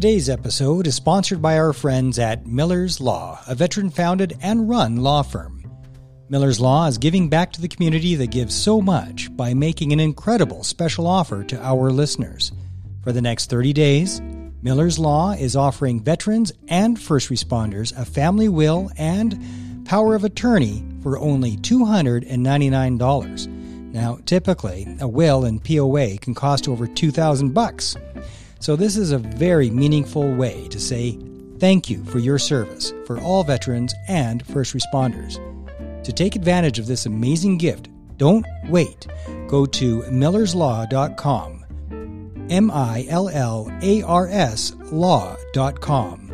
Today's episode is sponsored by our friends at Millar's Law, a veteran founded and run law firm. Millar's Law is giving back to the community that gives so much by making an incredible special offer to our listeners. For the next 30 days, Millar's Law is offering veterans and first responders a family will and power of attorney for only $299. Now, typically, a will and POA can cost over 2000 bucks. So, this is a very meaningful way to say thank you for your service for all veterans and first responders. To take advantage of this amazing gift, don't wait. Go to millarslaw.com, M I L L A R S law.com.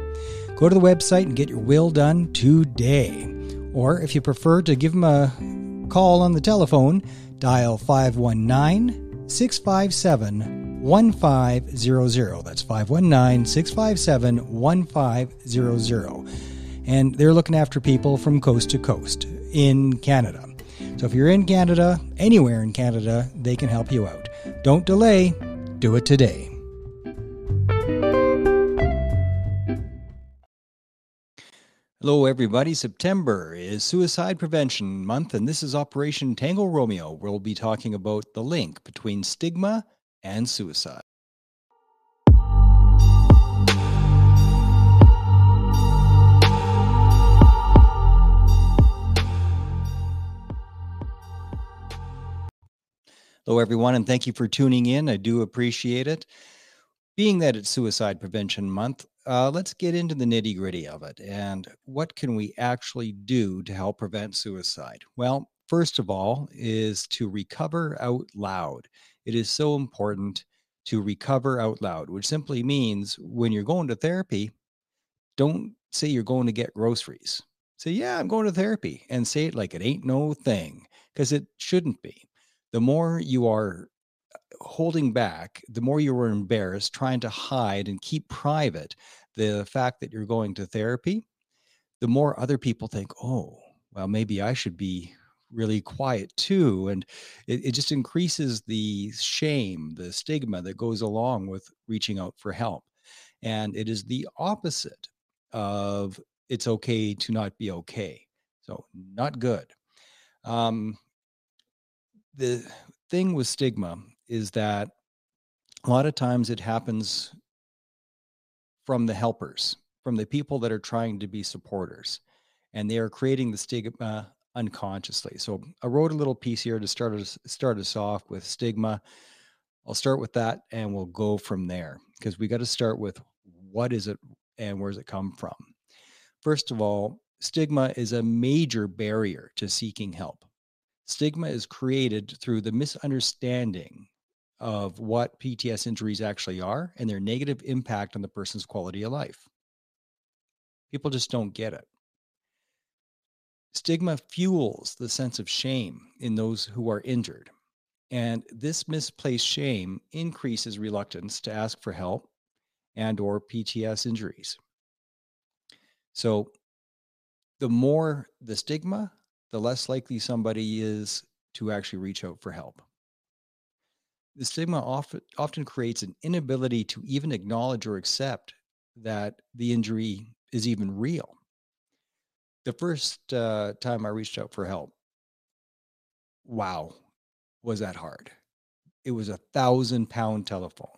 Go to the website and get your will done today. Or if you prefer to give them a call on the telephone, dial 519 657 1500. That's 519 657 1500. And they're looking after people from coast to coast in Canada. So if you're in Canada, anywhere in Canada, they can help you out. Don't delay, do it today. Hello, everybody. September is Suicide Prevention Month, and this is Operation Tango Romeo. We'll be talking about the link between stigma and suicide. Hello, everyone, and thank you for tuning in. I do appreciate it. Being that it's Suicide Prevention Month, uh, let's get into the nitty gritty of it and what can we actually do to help prevent suicide? Well, first of all, is to recover out loud it is so important to recover out loud, which simply means when you're going to therapy, don't say you're going to get groceries. Say, yeah, I'm going to therapy and say it like it ain't no thing because it shouldn't be. The more you are uh, holding back, the more you are embarrassed, trying to hide and keep private the fact that you're going to therapy, the more other people think, oh, well, maybe I should be really quiet too. And it, it just increases the shame, the stigma that goes along with reaching out for help. And it is the opposite of it's okay to not be okay. So, not good. Um, the thing with stigma is that a lot of times it happens from the helpers, from the people that are trying to be supporters. And they are creating the stigma unconsciously. So I wrote a little piece here to start us start us off with stigma. I'll start with that and we'll go from there because we got to start with what is it and where does it come from? First of all, stigma is a major barrier to seeking help. Stigma is created through the misunderstanding of what PTS injuries actually are and their negative impact on the person's quality of life. People just don't get it. Stigma fuels the sense of shame in those who are injured. And this misplaced shame increases reluctance to ask for help and or PTS injuries. So the more the stigma, the less likely somebody is to actually reach out for help. The stigma often, often creates an inability to even acknowledge or accept that the injury is even real the first uh, time I reached out for help, wow, was that hard? It was a thousand pound telephone.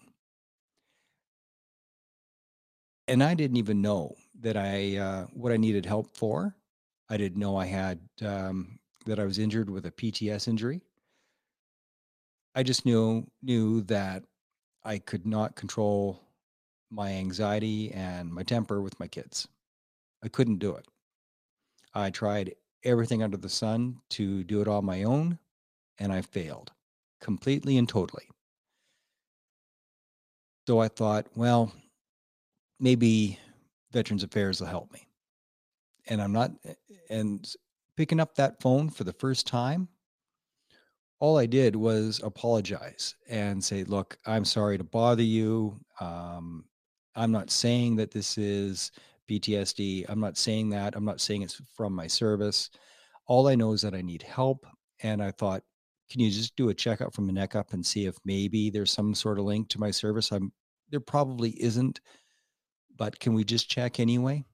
And I didn't even know that I, uh, what I needed help for. I didn't know I had, um, that I was injured with a PTS injury. I just knew, knew that I could not control my anxiety and my temper with my kids. I couldn't do it. I tried everything under the sun to do it on my own, and I failed completely and totally. So I thought, well, maybe Veterans Affairs will help me. and I'm not, and picking up that phone for the first time, all I did was apologize and say, look, I'm sorry to bother you. Um, I'm not saying that this is PTSD. I'm not saying that. I'm not saying it's from my service. All I know is that I need help. And I thought, can you just do a checkup from the neck up and see if maybe there's some sort of link to my service? I'm there probably isn't, but can we just check anyway?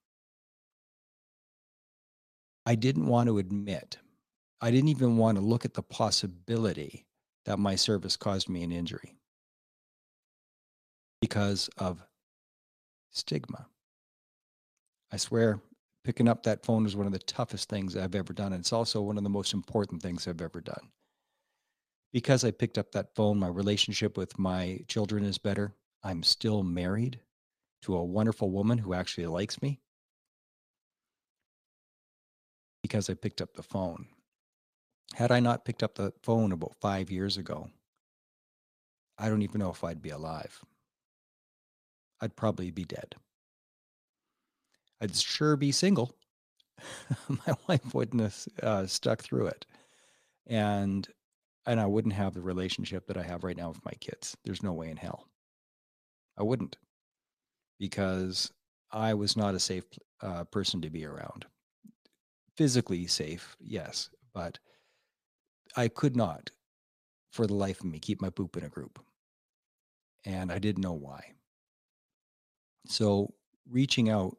I didn't want to admit, I didn't even want to look at the possibility that my service caused me an injury because of stigma. I swear, picking up that phone is one of the toughest things I've ever done. And it's also one of the most important things I've ever done. Because I picked up that phone, my relationship with my children is better. I'm still married to a wonderful woman who actually likes me because I picked up the phone. Had I not picked up the phone about five years ago, I don't even know if I'd be alive. I'd probably be dead. I'd sure be single. My wife wouldn't have uh, stuck through it, and and I wouldn't have the relationship that I have right now with my kids. There's no way in hell. I wouldn't, because I was not a safe uh, person to be around. Physically safe, yes, but I could not, for the life of me, keep my poop in a group, and I didn't know why. So reaching out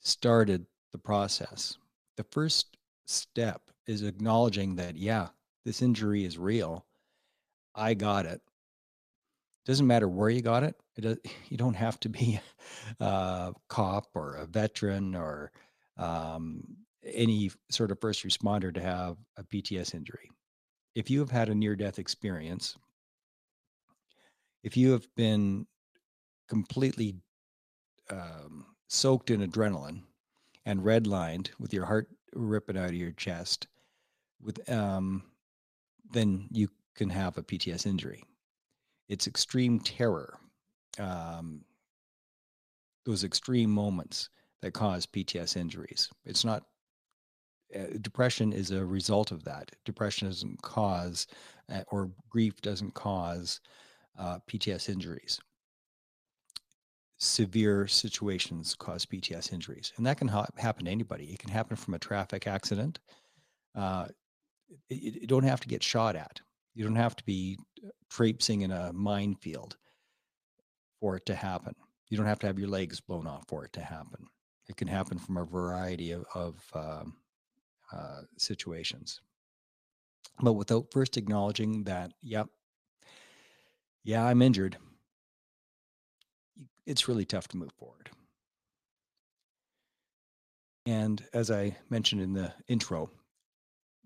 started the process. The first step is acknowledging that, yeah, this injury is real. I got it. Doesn't matter where you got it. It you don't have to be a cop or a veteran or um, any sort of first responder to have a PTS injury. If you have had a near death experience, if you have been completely um, soaked in adrenaline and redlined with your heart ripping out of your chest, with um, then you can have a PTS injury. It's extreme terror, um, those extreme moments that cause PTS injuries. It's not uh, depression is a result of that. Depression doesn't cause, uh, or grief doesn't cause uh, PTS injuries severe situations cause PTS injuries, and that can ha- happen to anybody. It can happen from a traffic accident. Uh, you don't have to get shot at. You don't have to be uh, traipsing in a minefield for it to happen. You don't have to have your legs blown off for it to happen. It can happen from a variety of, of um, uh, situations. But without first acknowledging that, yep, yeah, I'm injured it's really tough to move forward. And as I mentioned in the intro,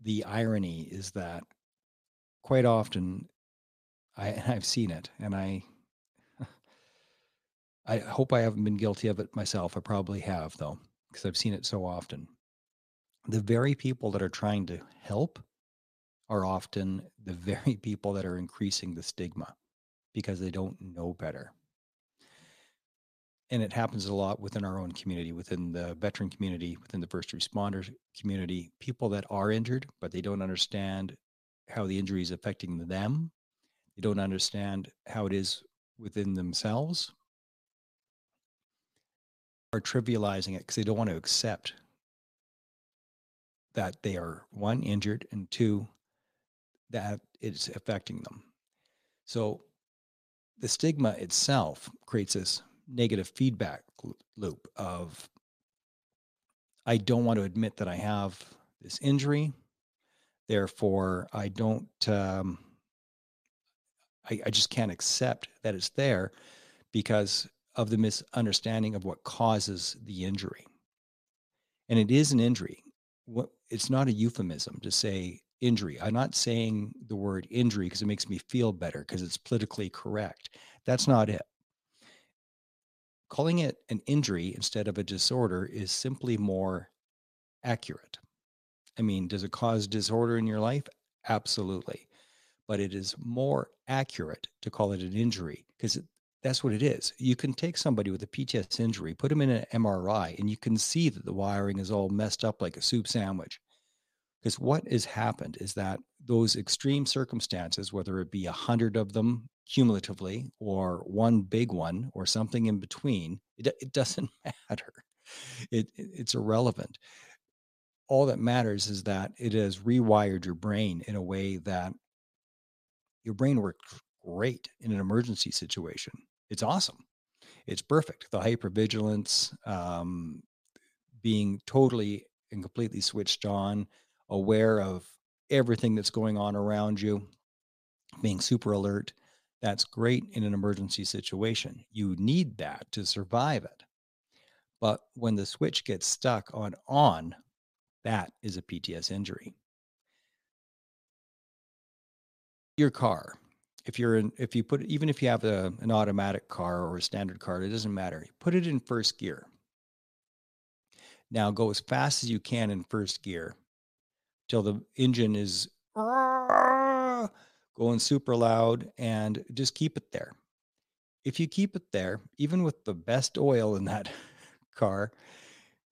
the irony is that quite often I, I've seen it and I I hope I haven't been guilty of it myself. I probably have though, because I've seen it so often. The very people that are trying to help are often the very people that are increasing the stigma because they don't know better and it happens a lot within our own community, within the veteran community, within the first responders community, people that are injured, but they don't understand how the injury is affecting them. They don't understand how it is within themselves, are trivializing it because they don't want to accept that they are one injured and two that it's affecting them. So the stigma itself creates this negative feedback loop of I don't want to admit that I have this injury. Therefore, I don't, um, I, I just can't accept that it's there because of the misunderstanding of what causes the injury. And it is an injury. What, it's not a euphemism to say injury. I'm not saying the word injury because it makes me feel better because it's politically correct. That's not it calling it an injury instead of a disorder is simply more accurate. I mean, does it cause disorder in your life? Absolutely. But it is more accurate to call it an injury because That's what it is. You can take somebody with a PTS injury, put them in an MRI, and you can see that the wiring is all messed up like a soup sandwich. Because what has happened is that those extreme circumstances, whether it be a hundred of them cumulatively or one big one or something in between, it, it doesn't matter. It, it, it's irrelevant. All that matters is that it has rewired your brain in a way that your brain works great in an emergency situation. It's awesome. It's perfect. The hypervigilance, um, being totally and completely switched on, aware of everything that's going on around you, being super alert. That's great in an emergency situation. You need that to survive it. But when the switch gets stuck on on, that is a PTS injury. Your car, if you're in, if you put, even if you have a, an automatic car or a standard car, it doesn't matter. Put it in first gear. Now go as fast as you can in first gear till the engine is ah! Going super loud and just keep it there. If you keep it there, even with the best oil in that car,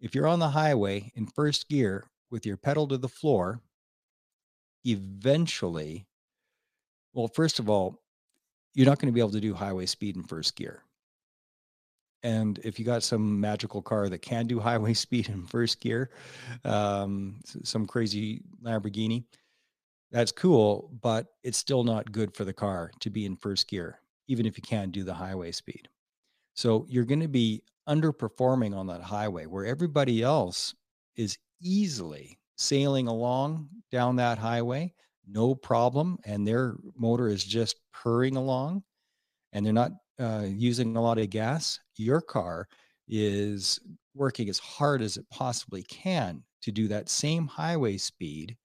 if you're on the highway in first gear with your pedal to the floor, eventually, well, first of all, you're not going to be able to do highway speed in first gear. And if you got some magical car that can do highway speed in first gear, um, some crazy Lamborghini, that's cool, but it's still not good for the car to be in first gear, even if you can do the highway speed. So you're going to be underperforming on that highway where everybody else is easily sailing along down that highway, no problem. And their motor is just purring along and they're not uh, using a lot of gas. Your car is working as hard as it possibly can to do that same highway speed.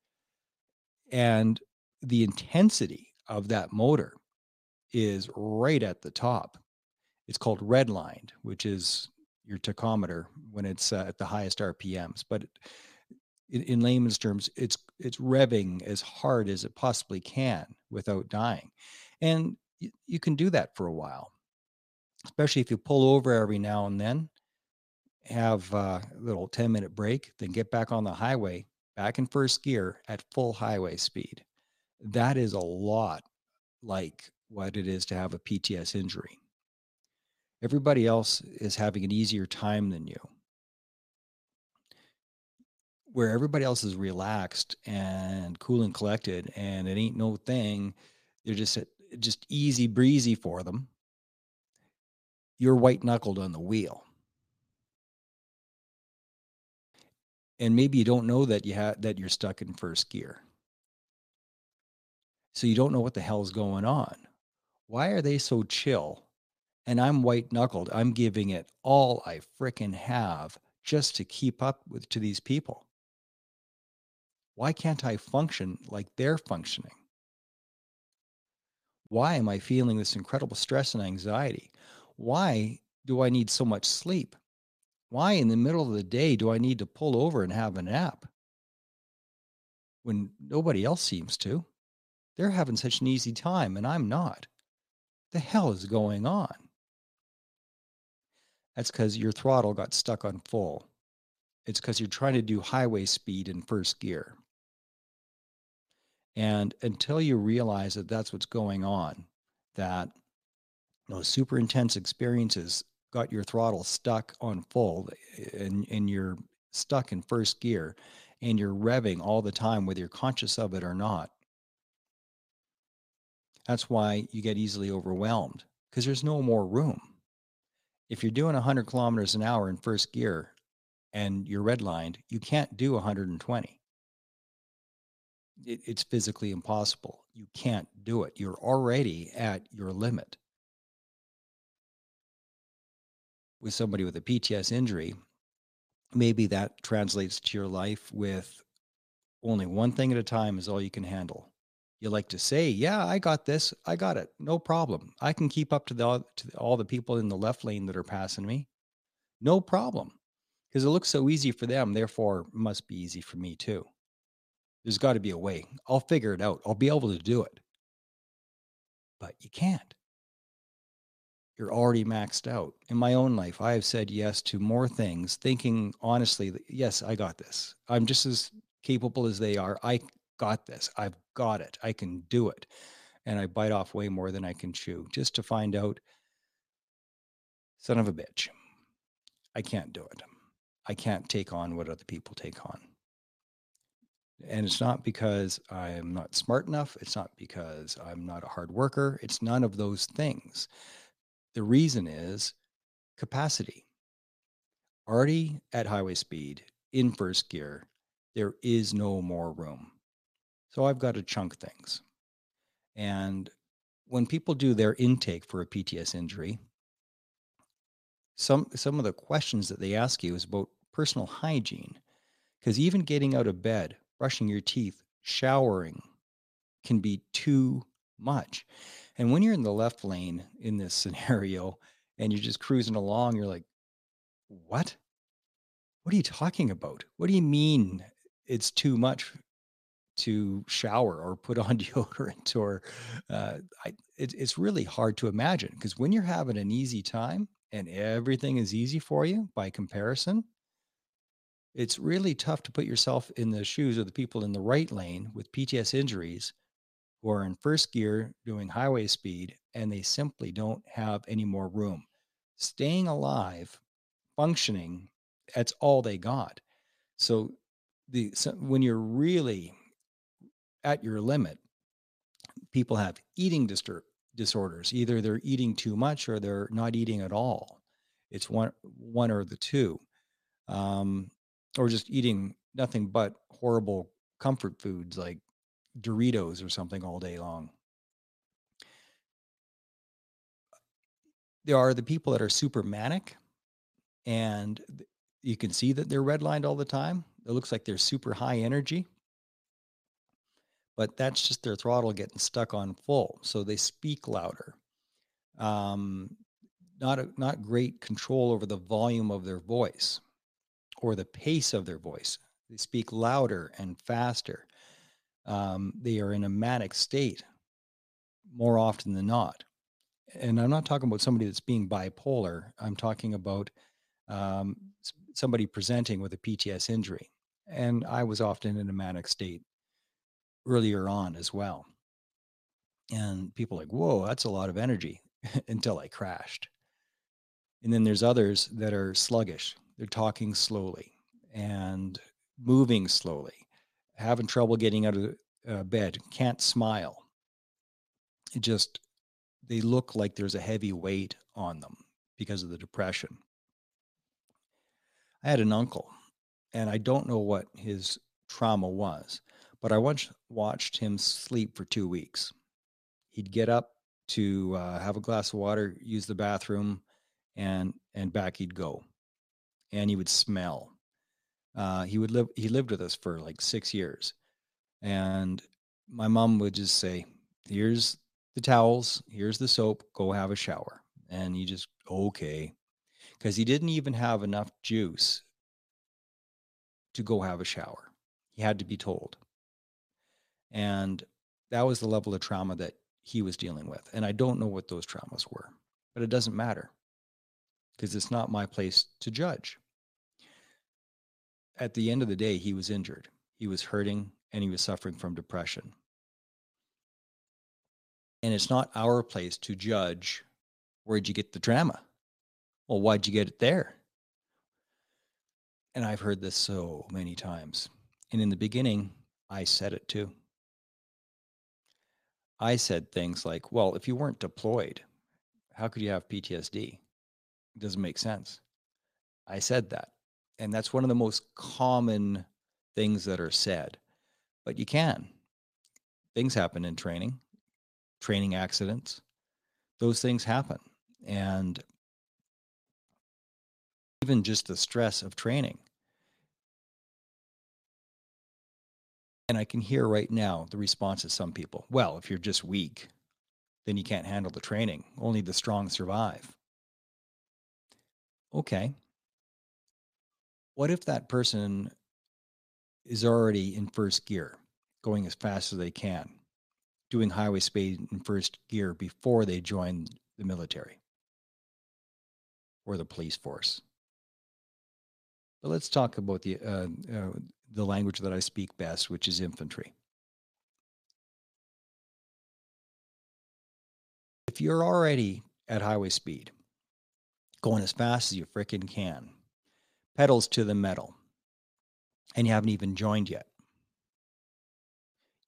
And the intensity of that motor is right at the top. It's called redlined, which is your tachometer when it's uh, at the highest RPMs. But in, in, layman's terms, it's it's revving as hard as it possibly can without dying, and y- you can do that for a while, especially if you pull over every now and then, have a little ten minute break, then get back on the highway, back in first gear at full highway speed. That is a lot like what it is to have a PTS injury. Everybody else is having an easier time than you. Where everybody else is relaxed and cool and collected and it ain't no thing. They're just just easy breezy for them. You're white knuckled on the wheel. And maybe you don't know that you have that you're stuck in first gear. So you don't know what the hell's going on. Why are they so chill and I'm white knuckled. I'm giving it all I fricking have just to keep up with to these people. Why can't I function like they're functioning? Why am I feeling this incredible stress and anxiety? Why do I need so much sleep? Why in the middle of the day do I need to pull over and have a nap when nobody else seems to? They're having such an easy time and I'm not. The hell is going on? That's because your throttle got stuck on full. It's because you're trying to do highway speed in first gear. And until you realize that that's what's going on, that those super intense experiences got your throttle stuck on full and, and you're stuck in first gear and you're revving all the time, whether you're conscious of it or not. That's why you get easily overwhelmed because there's no more room if you're doing 100 kilometers an hour in first gear and you're redlined, you can't do 120. It, it's physically impossible. You can't do it. You're already at your limit. With somebody with a PTS injury, maybe that translates to your life with only one thing at a time is all you can handle you like to say, "Yeah, I got this. I got it. No problem. I can keep up to the to all the people in the left lane that are passing me. No problem." Because it looks so easy for them, therefore must be easy for me too. There's got to be a way. I'll figure it out. I'll be able to do it. But you can't. You're already maxed out. In my own life, I have said yes to more things, thinking honestly that, yes, I got this. I'm just as capable as they are. I got this. I've got it. I can do it. And I bite off way more than I can chew just to find out, son of a bitch, I can't do it. I can't take on what other people take on. And it's not because I'm not smart enough. It's not because I'm not a hard worker. It's none of those things. The reason is capacity. Already at highway speed in first gear, there is no more room. So I've got to chunk things. And when people do their intake for a PTS injury, some some of the questions that they ask you is about personal hygiene. Because even getting out of bed, brushing your teeth, showering can be too much. And when you're in the left lane in this scenario and you're just cruising along, you're like, what? What are you talking about? What do you mean it's too much to shower or put on deodorant? Or uh, I, it, it's really hard to imagine because when you're having an easy time and everything is easy for you by comparison, it's really tough to put yourself in the shoes of the people in the right lane with PTS injuries who are in first gear doing highway speed and they simply don't have any more room. Staying alive, functioning, that's all they got. So the so when you're really at your limit, people have eating distur- disorders. Either they're eating too much or they're not eating at all. It's one one or the two, um, or just eating nothing but horrible comfort foods like Doritos or something all day long. There are the people that are super manic and you can see that they're redlined all the time. It looks like they're super high energy, but that's just their throttle getting stuck on full. So they speak louder. Um, not a, not great control over the volume of their voice or the pace of their voice. They speak louder and faster um, they are in a manic state more often than not. And I'm not talking about somebody that's being bipolar. I'm talking about um, somebody presenting with a PTS injury. And I was often in a manic state earlier on as well. And people like, whoa, that's a lot of energy until I crashed. And then there's others that are sluggish. They're talking slowly and moving slowly having trouble getting out of uh, bed, can't smile. It just, they look like there's a heavy weight on them because of the depression. I had an uncle, and I don't know what his trauma was, but I once watched him sleep for two weeks. He'd get up to uh, have a glass of water, use the bathroom, and and back he'd go, and he would smell uh, he would live. He lived with us for like six years, and my mom would just say, "Here's the towels. Here's the soap. Go have a shower." And he just okay, because he didn't even have enough juice to go have a shower. He had to be told, and that was the level of trauma that he was dealing with. And I don't know what those traumas were, but it doesn't matter because it's not my place to judge at the end of the day, he was injured. He was hurting and he was suffering from depression. And it's not our place to judge where'd you get the drama? Well, why'd you get it there? And I've heard this so many times. And in the beginning, I said it too. I said things like, well, if you weren't deployed, how could you have PTSD? It doesn't make sense. I said that and that's one of the most common things that are said but you can. Things happen in training training accidents. Those things happen and even just the stress of training. And i can hear right now the response of some people. Well if you're just weak then you can't handle the training. Only the strong survive. Okay what if that person is already in first gear, going as fast as they can, doing highway speed in first gear before they join the military? or the police force. But let's talk about the uh, uh, the language that I speak best, which is infantry. If you're already at highway speed, going as fast as you frickin' can, pedals to the metal, and you haven't even joined yet,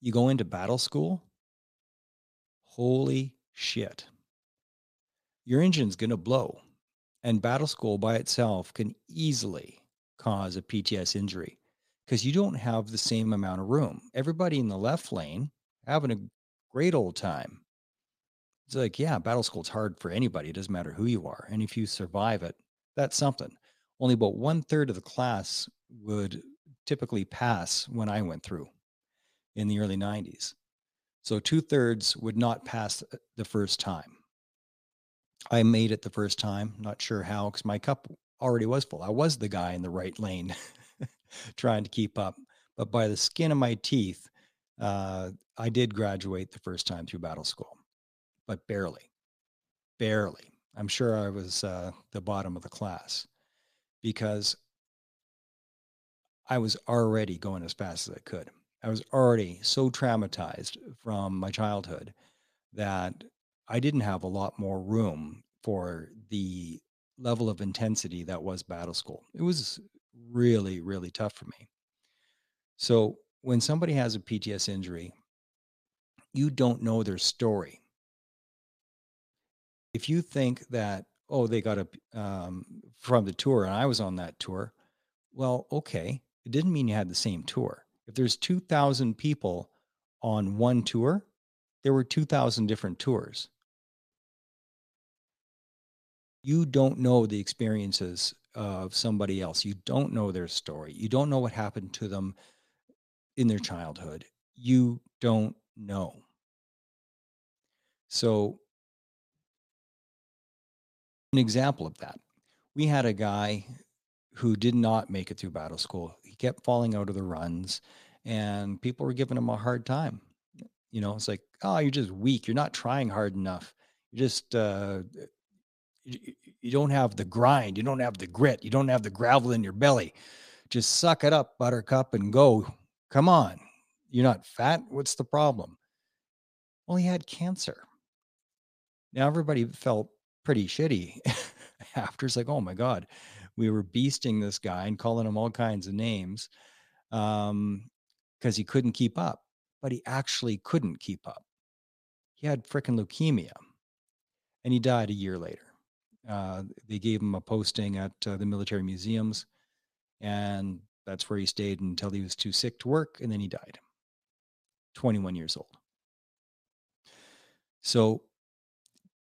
you go into battle school, holy shit. Your engine's going to blow. And battle school by itself can easily cause a PTS injury because you don't have the same amount of room. Everybody in the left lane having a great old time. It's like, yeah, battle school's hard for anybody. It doesn't matter who you are. And if you survive it, that's something. Only about one third of the class would typically pass when I went through in the early 90s. So two thirds would not pass the first time. I made it the first time, not sure how, because my cup already was full. I was the guy in the right lane trying to keep up. But by the skin of my teeth, uh, I did graduate the first time through battle school, but barely, barely. I'm sure I was uh, the bottom of the class because I was already going as fast as I could. I was already so traumatized from my childhood that I didn't have a lot more room for the level of intensity that was battle school. It was really, really tough for me. So when somebody has a PTS injury, you don't know their story. If you think that, oh, they got a um, from the tour and I was on that tour, well, okay. It didn't mean you had the same tour. If there's 2,000 people on one tour, there were 2,000 different tours. You don't know the experiences of somebody else. You don't know their story. You don't know what happened to them in their childhood. You don't know. So, an example of that we had a guy who did not make it through battle school. He kept falling out of the runs, and people were giving him a hard time. You know, it's like, oh, you're just weak. You're not trying hard enough. You just uh, you, you don't have the grind. You don't have the grit. You don't have the gravel in your belly. Just suck it up, Buttercup, and go. Come on. You're not fat. What's the problem? Well, he had cancer. Now everybody felt pretty shitty after. It's like, oh my God, we were beasting this guy and calling him all kinds of names um, because he couldn't keep up. But he actually couldn't keep up. He had freaking leukemia and he died a year later. Uh, they gave him a posting at uh, the military museums, and that's where he stayed until he was too sick to work, and then he died. 21 years old. So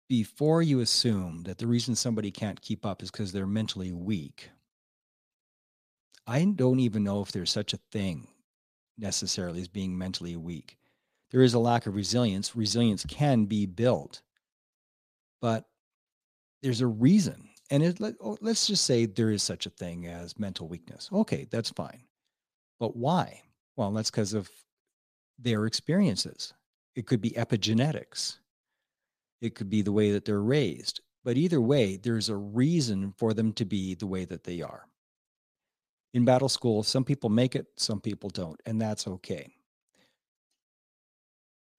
before you assume that the reason somebody can't keep up is because they're mentally weak, I don't even know if there's such a thing necessarily as being mentally weak. There is a lack of resilience. Resilience can be built, but there's a reason. And it, let, oh, let's just say there is such a thing as mental weakness. Okay, that's fine. But why? Well, that's because of their experiences. It could be epigenetics it could be the way that they're raised. But either way, there's a reason for them to be the way that they are. In battle school, some people make it, some people don't, and that's okay.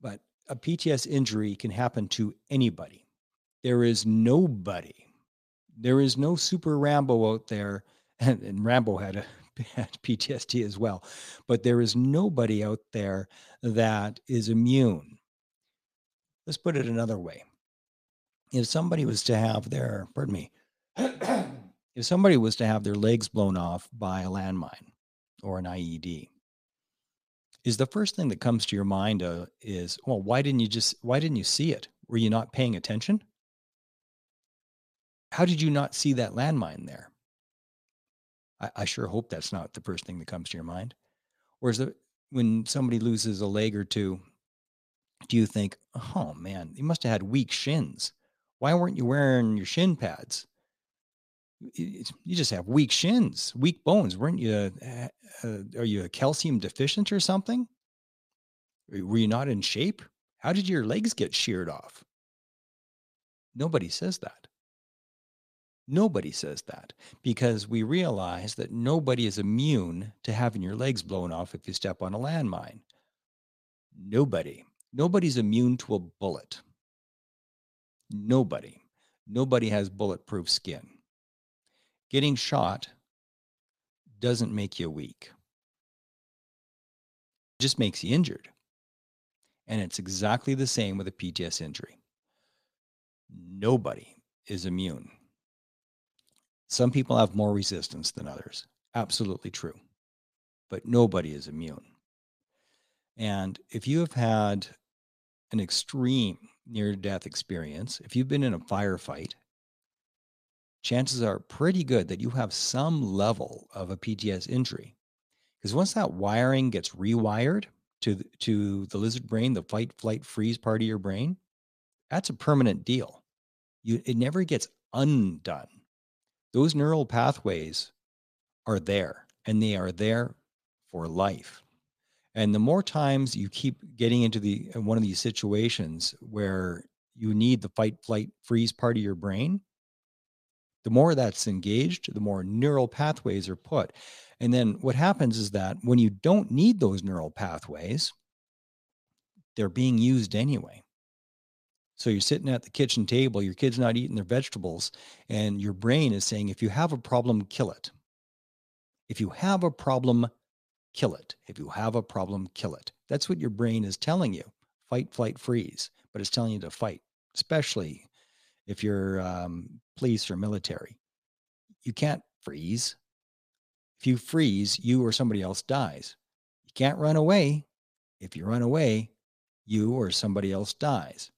But a PTS injury can happen to anybody. There is nobody, there is no super Rambo out there, and, and Rambo had a had PTSD as well, but there is nobody out there that is immune. Let's put it another way if somebody was to have their, pardon me, if somebody was to have their legs blown off by a landmine or an IED, is the first thing that comes to your mind uh, is, well, why didn't you just, why didn't you see it? Were you not paying attention? How did you not see that landmine there? I, I sure hope that's not the first thing that comes to your mind. Or is it when somebody loses a leg or two, do you think, oh man, you must have had weak shins? Why weren't you wearing your shin pads? You just have weak shins, weak bones. Weren't you? Uh, uh, are you a calcium deficient or something? Were you not in shape? How did your legs get sheared off? Nobody says that. Nobody says that because we realize that nobody is immune to having your legs blown off if you step on a landmine. Nobody. Nobody's immune to a bullet. Nobody. Nobody has bulletproof skin. Getting shot doesn't make you weak, it just makes you injured. And it's exactly the same with a PTS injury. Nobody is immune. Some people have more resistance than others. Absolutely true. But nobody is immune. And if you have had an extreme near death experience, if you've been in a firefight, chances are pretty good that you have some level of a PTS injury. Because once that wiring gets rewired to the, to the lizard brain, the fight, flight, freeze part of your brain, that's a permanent deal. You, it never gets undone those neural pathways are there and they are there for life. And the more times you keep getting into the uh, one of these situations where you need the fight, flight, freeze part of your brain, the more that's engaged, the more neural pathways are put. And then what happens is that when you don't need those neural pathways, they're being used anyway. So you're sitting at the kitchen table, your kid's not eating their vegetables, and your brain is saying, if you have a problem, kill it. If you have a problem, kill it. If you have a problem, kill it. That's what your brain is telling you fight, flight, freeze. But it's telling you to fight, especially if you're um, police or military. You can't freeze. If you freeze, you or somebody else dies. You can't run away. If you run away, you or somebody else dies.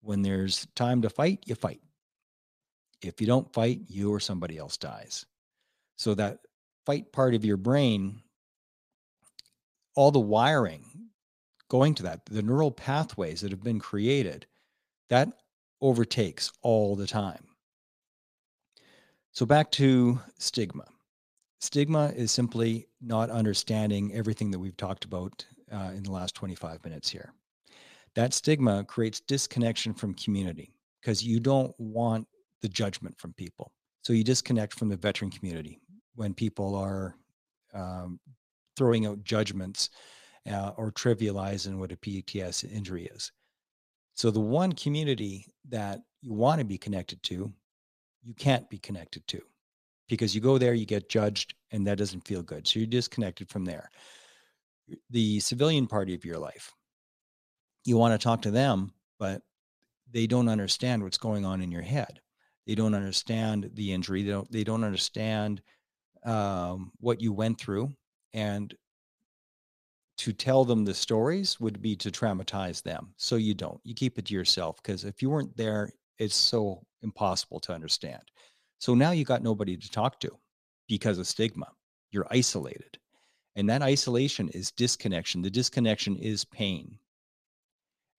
When there's time to fight, you fight. If you don't fight, you or somebody else dies. So that fight part of your brain, all the wiring going to that, the neural pathways that have been created, that overtakes all the time. So back to stigma. Stigma is simply not understanding everything that we've talked about uh, in the last 25 minutes here that stigma creates disconnection from community because you don't want the judgment from people. So you disconnect from the veteran community when people are um, throwing out judgments uh, or trivializing what a PTS injury is. So the one community that you want to be connected to, you can't be connected to because you go there, you get judged, and that doesn't feel good. So you're disconnected from there. The civilian party of your life, you want to talk to them, but they don't understand what's going on in your head. They don't understand the injury. They don't. They don't understand um, what you went through, and to tell them the stories would be to traumatize them. So you don't. You keep it to yourself because if you weren't there, it's so impossible to understand. So now you got nobody to talk to because of stigma. You're isolated. And that isolation is disconnection. The disconnection is pain.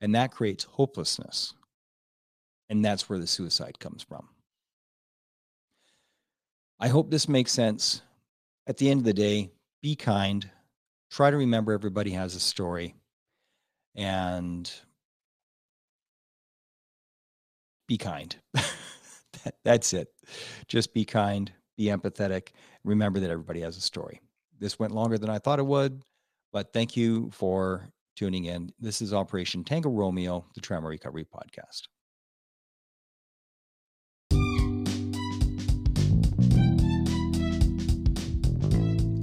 And that creates hopelessness. And that's where the suicide comes from. I hope this makes sense. At the end of the day, be kind. Try to remember everybody has a story. And be kind. that's it. Just be kind, be empathetic. Remember that everybody has a story. This went longer than I thought it would, but thank you for tuning in. This is Operation Tango Romeo, the Trauma Recovery Podcast.